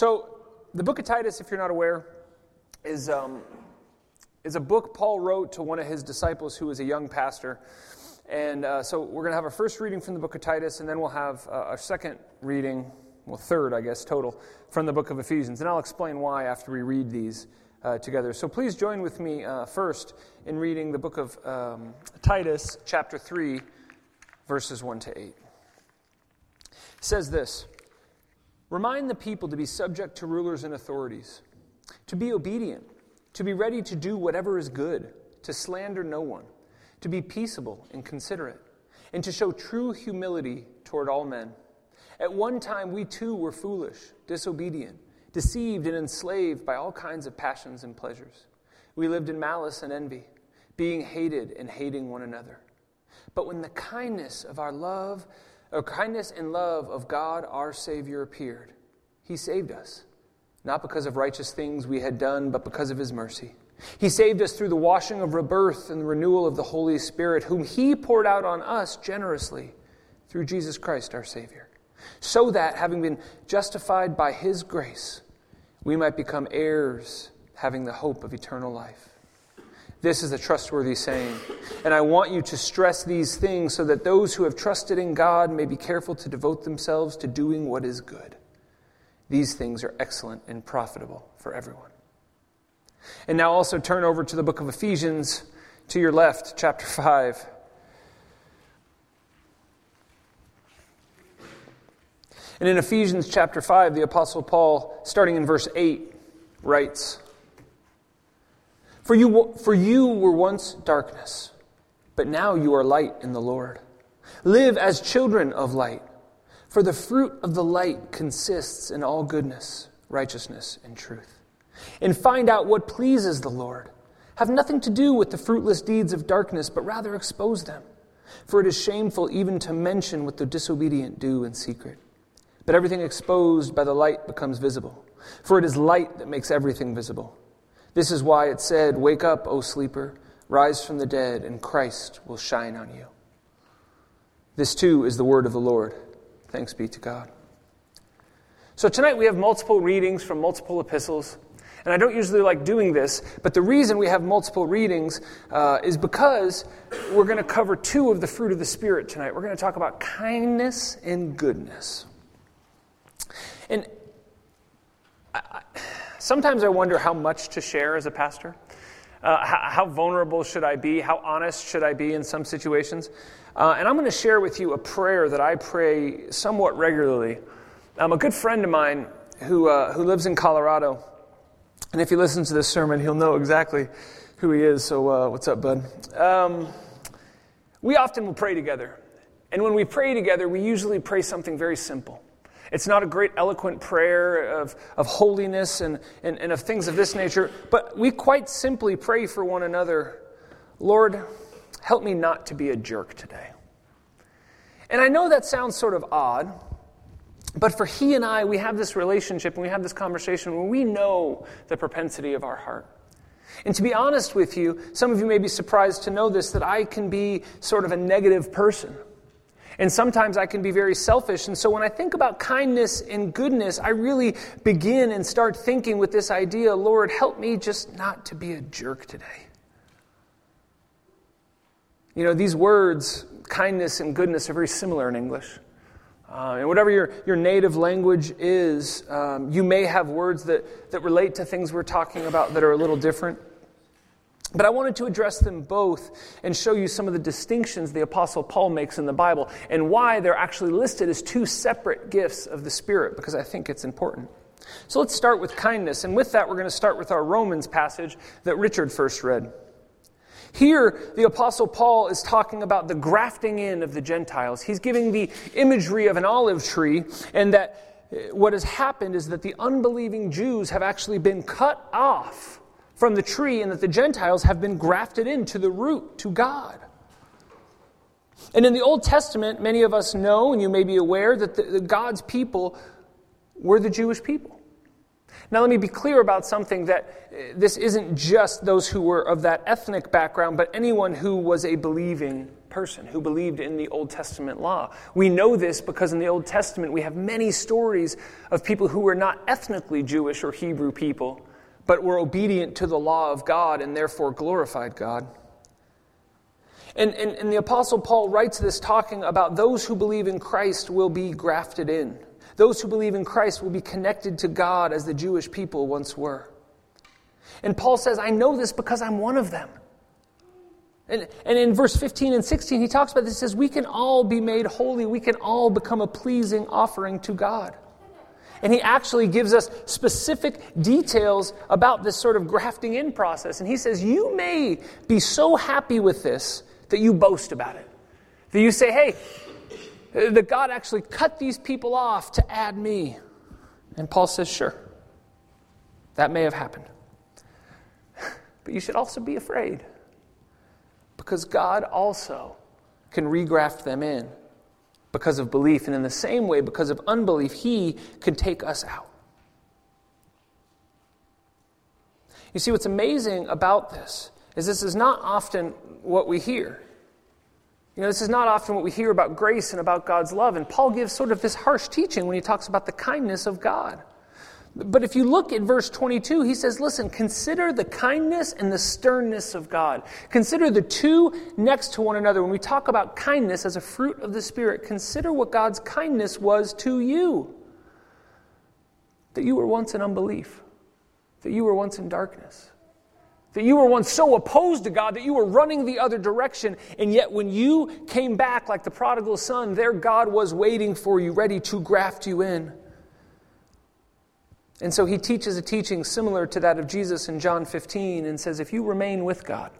So, the book of Titus, if you're not aware, is, um, is a book Paul wrote to one of his disciples who was a young pastor. And uh, so, we're going to have our first reading from the book of Titus, and then we'll have uh, our second reading, well, third, I guess, total, from the book of Ephesians. And I'll explain why after we read these uh, together. So, please join with me uh, first in reading the book of um, Titus, chapter 3, verses 1 to 8. It says this. Remind the people to be subject to rulers and authorities, to be obedient, to be ready to do whatever is good, to slander no one, to be peaceable and considerate, and to show true humility toward all men. At one time, we too were foolish, disobedient, deceived, and enslaved by all kinds of passions and pleasures. We lived in malice and envy, being hated and hating one another. But when the kindness of our love, or kindness and love of God our Savior appeared. He saved us, not because of righteous things we had done, but because of His mercy. He saved us through the washing of rebirth and the renewal of the Holy Spirit, whom He poured out on us generously through Jesus Christ our Savior, so that, having been justified by His grace, we might become heirs, having the hope of eternal life. This is a trustworthy saying. And I want you to stress these things so that those who have trusted in God may be careful to devote themselves to doing what is good. These things are excellent and profitable for everyone. And now also turn over to the book of Ephesians to your left, chapter 5. And in Ephesians chapter 5, the Apostle Paul, starting in verse 8, writes, for you, for you were once darkness, but now you are light in the Lord. Live as children of light, for the fruit of the light consists in all goodness, righteousness, and truth. And find out what pleases the Lord. Have nothing to do with the fruitless deeds of darkness, but rather expose them. For it is shameful even to mention what the disobedient do in secret. But everything exposed by the light becomes visible, for it is light that makes everything visible. This is why it said, Wake up, O sleeper, rise from the dead, and Christ will shine on you. This too is the word of the Lord. Thanks be to God. So tonight we have multiple readings from multiple epistles. And I don't usually like doing this, but the reason we have multiple readings uh, is because we're going to cover two of the fruit of the Spirit tonight. We're going to talk about kindness and goodness. And I, Sometimes I wonder how much to share as a pastor. Uh, how, how, vulnerable should I be? How honest should I be in some situations? Uh, and I'm going to share with you a prayer that I pray somewhat regularly. Um, a good friend of mine who, uh, who lives in Colorado, and if he listens to this sermon, he'll know exactly who he is. So, uh, what's up, bud? Um, we often will pray together. And when we pray together, we usually pray something very simple. It's not a great eloquent prayer of, of holiness and, and, and of things of this nature, but we quite simply pray for one another Lord, help me not to be a jerk today. And I know that sounds sort of odd, but for he and I, we have this relationship and we have this conversation where we know the propensity of our heart. And to be honest with you, some of you may be surprised to know this that I can be sort of a negative person. And sometimes I can be very selfish. And so when I think about kindness and goodness, I really begin and start thinking with this idea Lord, help me just not to be a jerk today. You know, these words, kindness and goodness, are very similar in English. Uh, and whatever your, your native language is, um, you may have words that, that relate to things we're talking about that are a little different. But I wanted to address them both and show you some of the distinctions the Apostle Paul makes in the Bible and why they're actually listed as two separate gifts of the Spirit, because I think it's important. So let's start with kindness. And with that, we're going to start with our Romans passage that Richard first read. Here, the Apostle Paul is talking about the grafting in of the Gentiles. He's giving the imagery of an olive tree, and that uh, what has happened is that the unbelieving Jews have actually been cut off from the tree and that the Gentiles have been grafted into the root, to God. And in the Old Testament, many of us know, and you may be aware, that the, the God's people were the Jewish people. Now, let me be clear about something that uh, this isn't just those who were of that ethnic background, but anyone who was a believing person, who believed in the Old Testament law. We know this because in the Old Testament we have many stories of people who were not ethnically Jewish or Hebrew people, but were obedient to the law of God and therefore glorified God. And, and, and the Apostle Paul writes this talking about those who believe in Christ will be grafted in. Those who believe in Christ will be connected to God as the Jewish people once were. And Paul says, I know this because I'm one of them. And, and in verse 15 and 16, he talks about this. He says, We can all be made holy. We can all become a pleasing offering to God. And he actually gives us specific details about this sort of grafting in process. And he says, You may be so happy with this that you boast about it. That you say, Hey, that God actually cut these people off to add me. And Paul says, sure, that may have happened. But you should also be afraid because God also can regraft them in because of belief. And in the same way, because of unbelief, He could take us out. You see, what's amazing about this is this is not often what we hear. You know, this is not often what we hear about grace and about God's love. And Paul gives sort of this harsh teaching when he talks about the kindness of God. But if you look at verse 22, he says, Listen, consider the kindness and the sternness of God. Consider the two next to one another. When we talk about kindness as a fruit of the Spirit, consider what God's kindness was to you. That you were once in unbelief, that you were once in darkness, that you were once so opposed to God that you were running the other direction, and yet when you came back like the prodigal son, there God was waiting for you, ready to graft you in. And so he teaches a teaching similar to that of Jesus in John 15 and says, If you remain with God,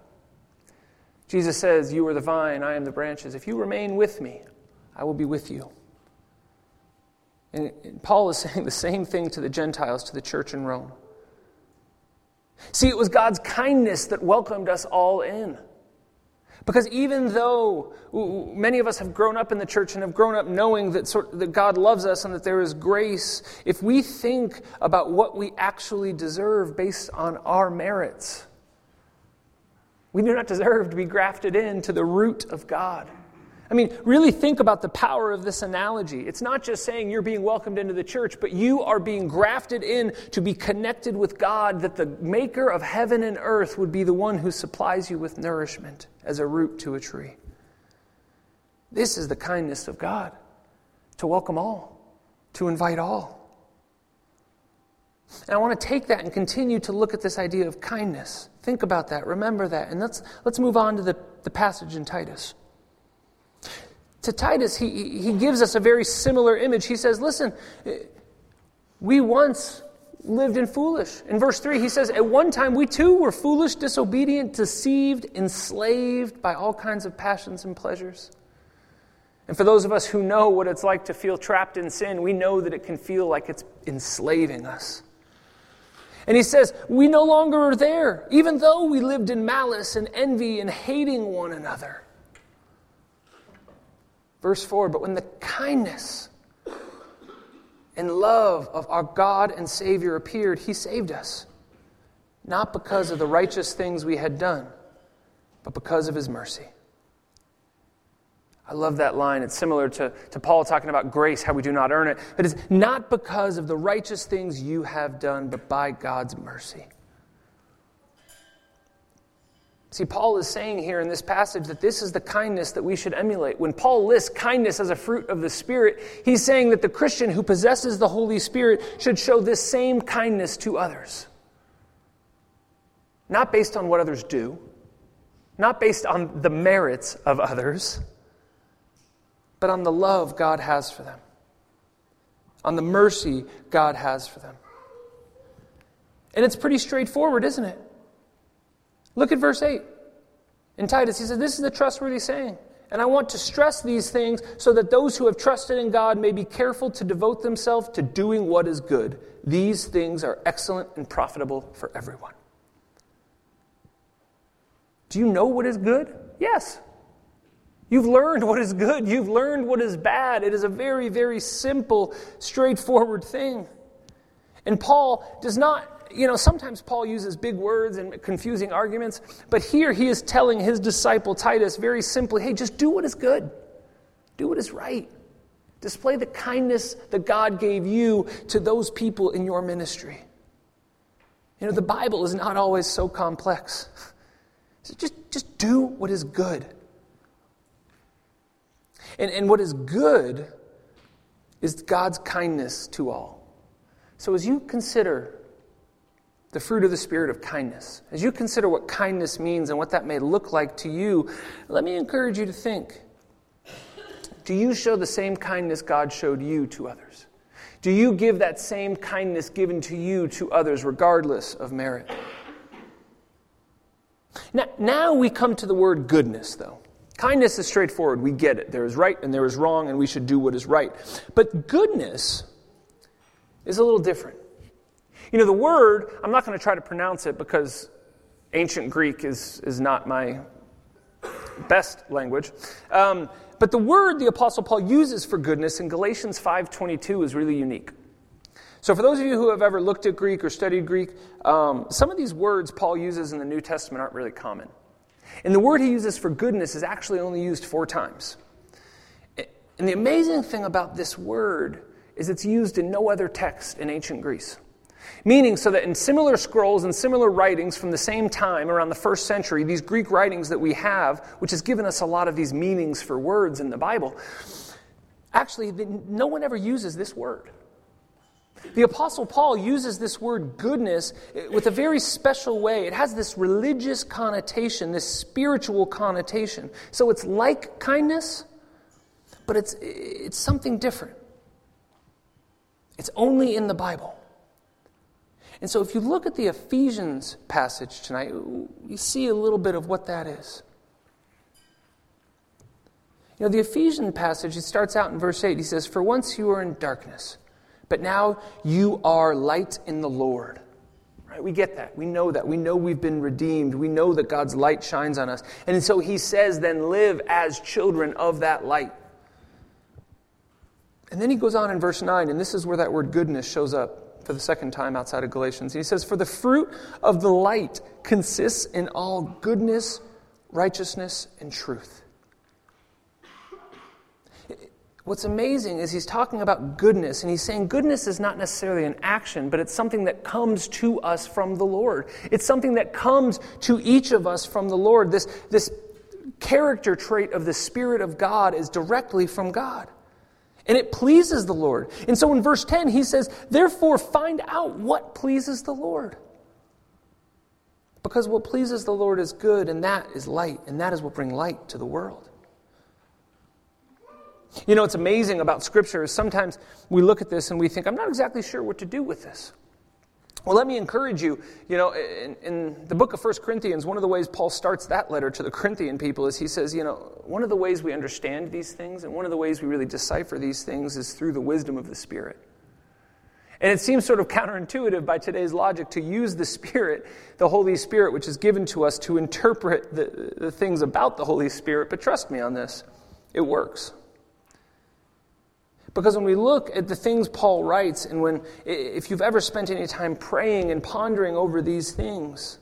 Jesus says, You are the vine, I am the branches. If you remain with me, I will be with you. And Paul is saying the same thing to the Gentiles, to the church in Rome. See, it was God's kindness that welcomed us all in. Because even though many of us have grown up in the church and have grown up knowing that, sort, that God loves us and that there is grace, if we think about what we actually deserve based on our merits, we do not deserve to be grafted into the root of God. I mean, really think about the power of this analogy. It's not just saying you're being welcomed into the church, but you are being grafted in to be connected with God, that the maker of heaven and earth would be the one who supplies you with nourishment as a root to a tree. This is the kindness of God to welcome all, to invite all. And I want to take that and continue to look at this idea of kindness. Think about that, remember that, and let's, let's move on to the, the passage in Titus to Titus, he, he gives us a very similar image. He says, Listen, we once lived in foolish. In verse 3, he says, At one time we too were foolish, disobedient, deceived, enslaved by all kinds of passions and pleasures. And for those of us who know what it's like to feel trapped in sin, we know that it can feel like it's enslaving us. And he says, We no longer are there, even though we lived in malice and envy and hating one another. Verse 4 But when the kindness and love of our God and Savior appeared, He saved us, not because of the righteous things we had done, but because of His mercy. I love that line. It's similar to, to Paul talking about grace, how we do not earn it. But it's not because of the righteous things you have done, but by God's mercy. See, Paul is saying here in this passage that this is the kindness that we should emulate. When Paul lists kindness as a fruit of the Spirit, he's saying that the Christian who possesses the Holy Spirit should show this same kindness to others. Not based on what others do, not based on the merits of others, but on the love God has for them, on the mercy God has for them. And it's pretty straightforward, isn't it? Look at verse 8. In Titus, he says, This is the trustworthy saying. And I want to stress these things so that those who have trusted in God may be careful to devote themselves to doing what is good. These things are excellent and profitable for everyone. Do you know what is good? Yes. You've learned what is good. You've learned what is bad. It is a very, very simple, straightforward thing. And Paul does not, you know, sometimes Paul uses big words and confusing arguments, but here he is telling his disciple Titus very simply hey, just do what is good, do what is right. Display the kindness that God gave you to those people in your ministry. You know, the Bible is not always so complex. So just, just do what is good. And, and what is good is God's kindness to all. So as you consider the fruit of the Spirit of kindness, as you consider what kindness means and what that may look like to you, let me encourage you to think do you show the same kindness God showed you to others? Do you give that same kindness given to you to others, regardless of merit? Now, now we come to the word goodness, though. Kindness is straightforward. We get it. There is right and there is wrong, and we should do what is right. But goodness is a little different. You know, the word, I'm not going to try to pronounce it because ancient Greek is, is not my best language. Um, but the word the Apostle Paul uses for goodness in Galatians 5.22 is really unique. So, for those of you who have ever looked at Greek or studied Greek, um, some of these words Paul uses in the New Testament aren't really common. And the word he uses for goodness is actually only used four times. And the amazing thing about this word is it's used in no other text in ancient Greece. Meaning, so that in similar scrolls and similar writings from the same time, around the first century, these Greek writings that we have, which has given us a lot of these meanings for words in the Bible, actually, no one ever uses this word. The Apostle Paul uses this word goodness eh, with a very special way. It has this religious connotation, this spiritual connotation. So it's like kindness, but it's, it's something different. It's only in the Bible. And so if you look at the Ephesians passage tonight, you see a little bit of what that is. You know, the Ephesian passage, it starts out in verse 8. He says, For once you were in darkness but now you are light in the Lord. Right? We get that. We know that. We know we've been redeemed. We know that God's light shines on us. And so he says, then live as children of that light. And then he goes on in verse 9, and this is where that word goodness shows up for the second time outside of Galatians. He says, For the fruit of the light consists in all goodness, righteousness, and truth what's amazing is he's talking about goodness, and he's saying goodness is not necessarily an action, but it's something that comes to us from the Lord. It's something that comes to each of us from the Lord. This, this character trait of the Spirit of God is directly from God. And it pleases the Lord. And so in verse 10, he says, Therefore, find out what pleases the Lord. Because what pleases the Lord is good, and that is light, and that is what brings light to the world. You know, what's amazing about Scripture is sometimes we look at this and we think, I'm not exactly sure what to do with this. Well, let me encourage you. You know, in, in, the book of 1 Corinthians, one of the ways Paul starts that letter to the Corinthian people is he says, you know, one of the ways we understand these things and one of the ways we really decipher these things is through the wisdom of the Spirit. And it seems sort of counterintuitive by today's logic to use the Spirit, the Holy Spirit, which is given to us to interpret the, the things about the Holy Spirit. But trust me on this, it works. Because when we look at the things Paul writes, and when, if you've ever spent any time praying and pondering over these things,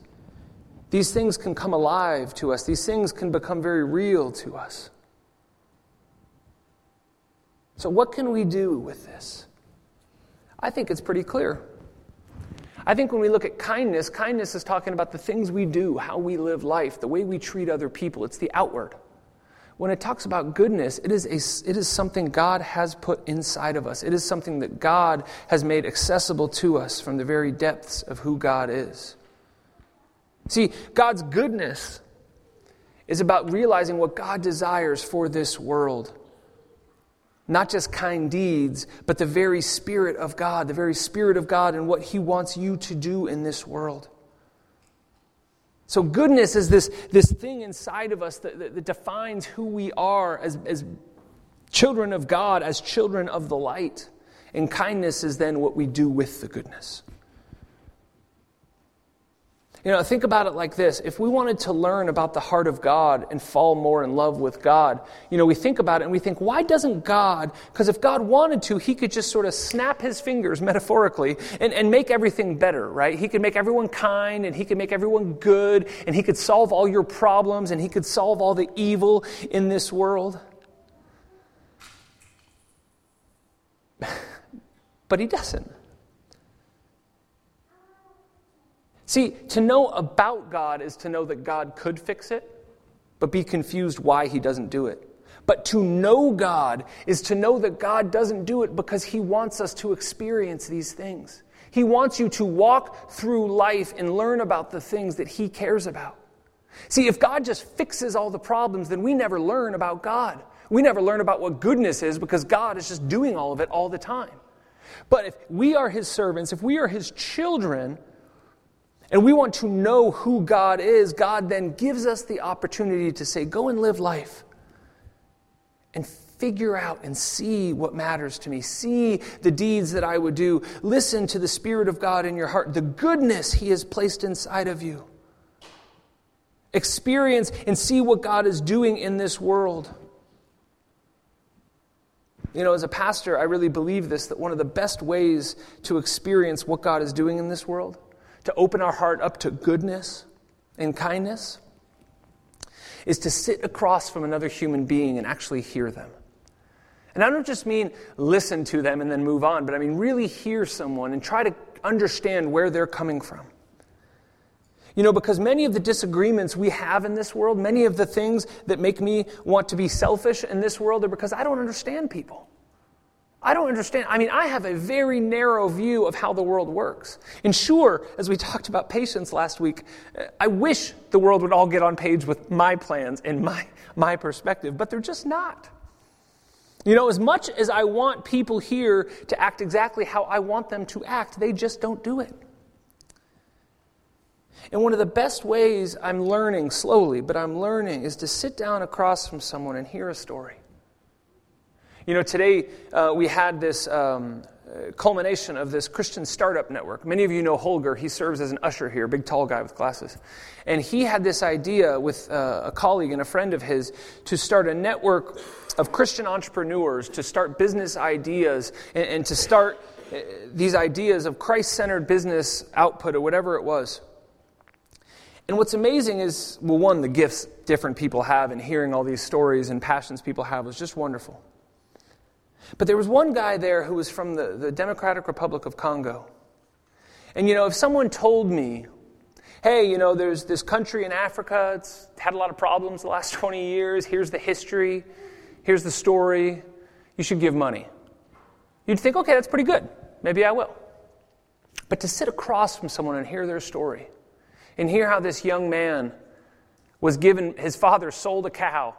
these things can come alive to us. These things can become very real to us. So, what can we do with this? I think it's pretty clear. I think when we look at kindness, kindness is talking about the things we do, how we live life, the way we treat other people. It's the outward when it talks about goodness, it is, a, it is something God has put inside of us. It is something that God has made accessible to us from the very depths of who God is. See, God's goodness is about realizing what God desires for this world. Not just kind deeds, but the very Spirit of God, the very Spirit of God and what He wants you to do in this world. So, goodness is this, this thing inside of us that, that, that defines who we are as, as children of God, as children of the light. And kindness is then what we do with the goodness. You know, think about it like this. If we wanted to learn about the heart of God and fall more in love with God, you know, we think about it and we think, why doesn't God? Because if God wanted to, he could just sort of snap his fingers metaphorically and, and make everything better, right? He could make everyone kind and he could make everyone good and he could solve all your problems and he could solve all the evil in this world. but he doesn't. See, to know about God is to know that God could fix it, but be confused why he doesn't do it. But to know God is to know that God doesn't do it because he wants us to experience these things. He wants you to walk through life and learn about the things that he cares about. See, if God just fixes all the problems, then we never learn about God. We never learn about what goodness is because God is just doing all of it all the time. But if we are his servants, if we are his children, and we want to know who God is, God then gives us the opportunity to say, Go and live life and figure out and see what matters to me. See the deeds that I would do. Listen to the Spirit of God in your heart, the goodness He has placed inside of you. Experience and see what God is doing in this world. You know, as a pastor, I really believe this that one of the best ways to experience what God is doing in this world to open our heart up to goodness and kindness, is to sit across from another human being and actually hear them. And I don't just mean listen to them and then move on, but I mean really hear someone and try to understand where they're coming from. You know, because many of the disagreements we have in this world, many of the things that make me want to be selfish in this world are because I don't understand people. I don't understand. I mean, I have a very narrow view of how the world works. And sure, as we talked about patience last week, uh, I wish the world would all get on page with my plans and my, my perspective, but they're just not. You know, as much as I want people here to act exactly how I want them to act, they just don't do it. And one of the best ways I'm learning slowly, but I'm learning, is to sit down across from someone and hear a story. You know, today uh, we had this um, culmination of this Christian startup network. Many of you know Holger. He serves as an usher here, big tall guy with glasses. And he had this idea with uh, a colleague and a friend of his to start a network of Christian entrepreneurs to start business ideas and, and to start uh, these ideas of Christ centered business output or whatever it was. And what's amazing is, well, one, the gifts different people have, and hearing all these stories and passions people have was just wonderful. But there was one guy there who was from the, the Democratic Republic of Congo. And, you know, if someone told me, hey, you know, there's this country in Africa, it's had a lot of problems the last 20 years, here's the history, here's the story, you should give money. You'd think, okay, that's pretty good. Maybe I will. But to sit across from someone and hear their story, and hear how this young man was given, his father sold a cow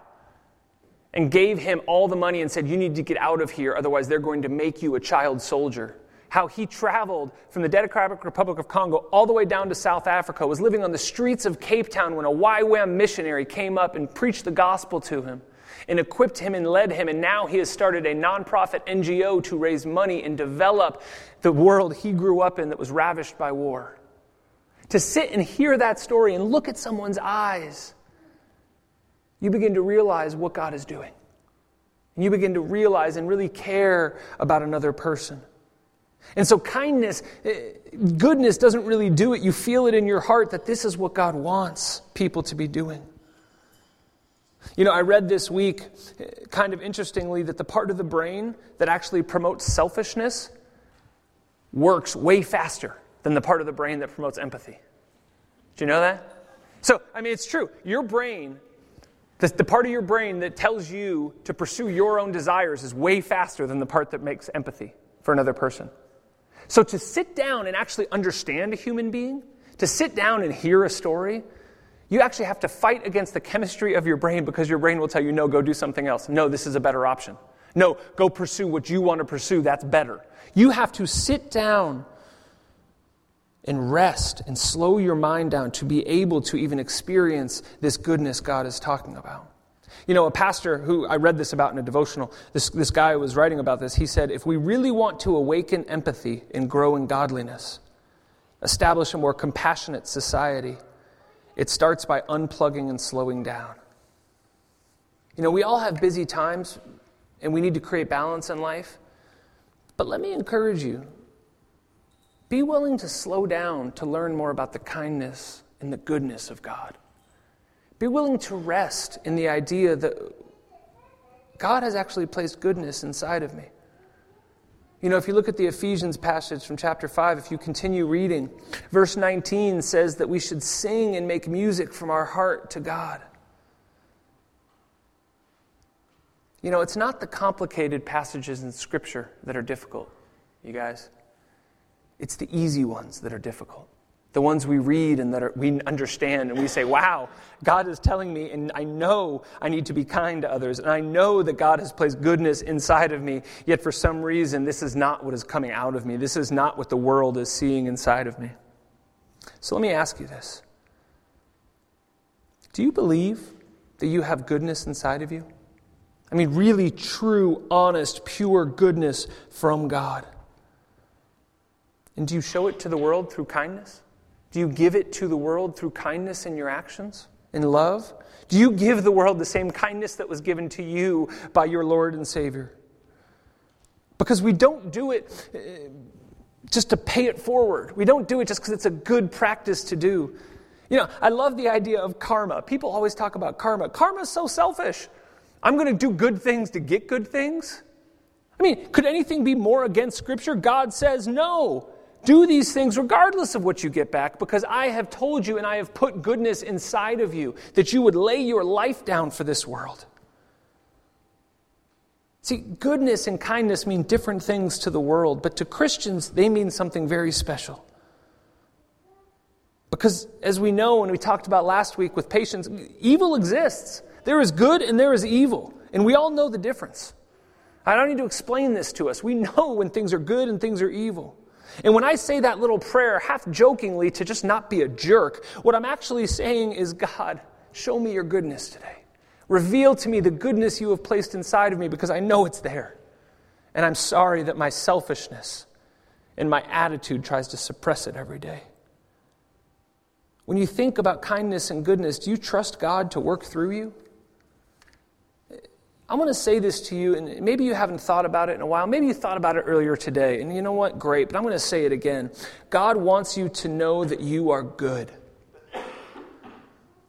and gave him all the money and said, You need to get out of here, otherwise, they're going to make you a child soldier. How he traveled from the Democratic Republic of Congo all the way down to South Africa, was living on the streets of Cape Town when a YWAM missionary came up and preached the gospel to him and equipped him and led him. And now he has started a nonprofit NGO to raise money and develop the world he grew up in that was ravished by war. To sit and hear that story and look at someone's eyes you begin to realize what God is doing. And you begin to realize and really care about another person. And so, kindness, eh, goodness doesn't really do it. You feel it in your heart that this is what God wants people to be doing. You know, I read this week, eh, kind of interestingly, that the part of the brain that actually promotes selfishness works way faster than the part of the brain that promotes empathy. Do you know that? So, I mean, it's true. Your brain the, the part of your brain that tells you to pursue your own desires is way faster than the part that makes empathy for another person. So to sit down and actually understand a human being, to sit down and hear a story, you actually have to fight against the chemistry of your brain because your brain will tell you, no, go do something else. No, this is a better option. No, go pursue what you want to pursue. That's better. You have to sit down and rest and slow your mind down to be able to even experience this goodness God is talking about. You know, a pastor who I read this about in a devotional, this, this guy was writing about this. He said, If we really want to awaken empathy and grow in godliness, establish a more compassionate society, it starts by unplugging and slowing down. You know, we all have busy times and we need to create balance in life. But let me encourage you be willing to slow down to learn more about the kindness and the goodness of God. Be willing to rest in the idea that God has actually placed goodness inside of me. You know, if you look at the Ephesians passage from chapter 5, if you continue reading, verse 19 says that we should sing and make music from our heart to God. You know, it's not the complicated passages in Scripture that are difficult, you guys. It's the easy ones that are difficult. The ones we read and that are, we understand, and we say, wow, God is telling me, and I know I need to be kind to others, and I know that God has placed goodness inside of me, yet for some reason, this is not what is coming out of me. This is not what the world is seeing inside of me. So let me ask you this Do you believe that you have goodness inside of you? I mean, really true, honest, pure goodness from God. And do you show it to the world through kindness? Do you give it to the world through kindness in your actions, in love? Do you give the world the same kindness that was given to you by your Lord and Savior? Because we don't do it uh, just to pay it forward. We don't do it just because it's a good practice to do. You know, I love the idea of karma. People always talk about karma. Karma is so selfish. I'm going to do good things to get good things. I mean, could anything be more against Scripture? God says no. Do these things regardless of what you get back, because I have told you and I have put goodness inside of you that you would lay your life down for this world. See, goodness and kindness mean different things to the world, but to Christians, they mean something very special. Because as we know, and we talked about last week with patience, evil exists. There is good and there is evil, and we all know the difference. I don't need to explain this to us. We know when things are good and things are evil. And when I say that little prayer, half jokingly, to just not be a jerk, what I'm actually saying is God, show me your goodness today. Reveal to me the goodness you have placed inside of me because I know it's there. And I'm sorry that my selfishness and my attitude tries to suppress it every day. When you think about kindness and goodness, do you trust God to work through you? I want to say this to you, and maybe you haven't thought about it in a while. Maybe you thought about it earlier today, and you know what? Great, but I'm going to say it again. God wants you to know that you are good.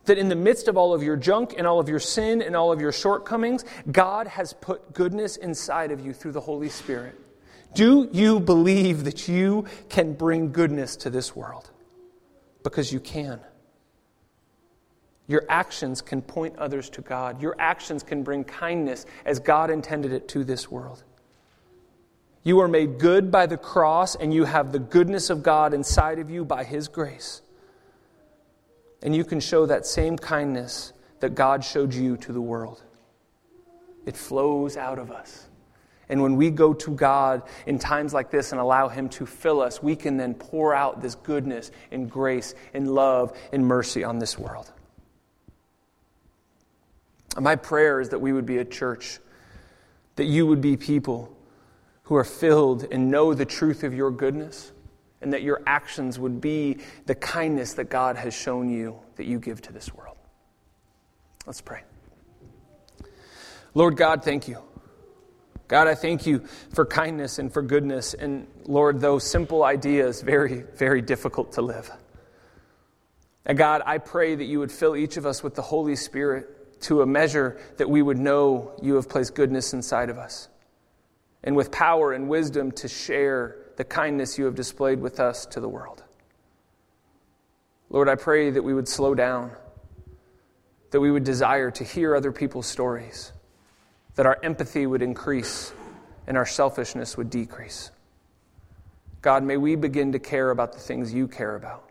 That in the midst of all of your junk and all of your sin and all of your shortcomings, God has put goodness inside of you through the Holy Spirit. Do you believe that you can bring goodness to this world? Because you can. Your actions can point others to God. Your actions can bring kindness as God intended it to this world. You are made good by the cross, and you have the goodness of God inside of you by His grace. And you can show that same kindness that God showed you to the world. It flows out of us. And when we go to God in times like this and allow Him to fill us, we can then pour out this goodness and grace and love and mercy on this world. My prayer is that we would be a church, that you would be people who are filled and know the truth of your goodness, and that your actions would be the kindness that God has shown you that you give to this world. Let's pray. Lord God, thank you. God, I thank you for kindness and for goodness. And Lord, those simple ideas, very, very difficult to live. And God, I pray that you would fill each of us with the Holy Spirit to a measure that we would know you have placed goodness inside of us. And with power and wisdom to share the kindness you have displayed with us to the world. Lord, I pray that we would slow down, that we would desire to hear other people's stories, that our empathy would increase and our selfishness would decrease. God, may we begin to care about the things you care about.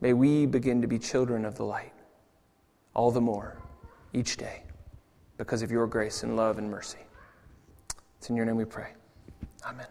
May we begin to be children of the light all the more each day because of your grace and love and mercy. It's in your name we pray. Amen.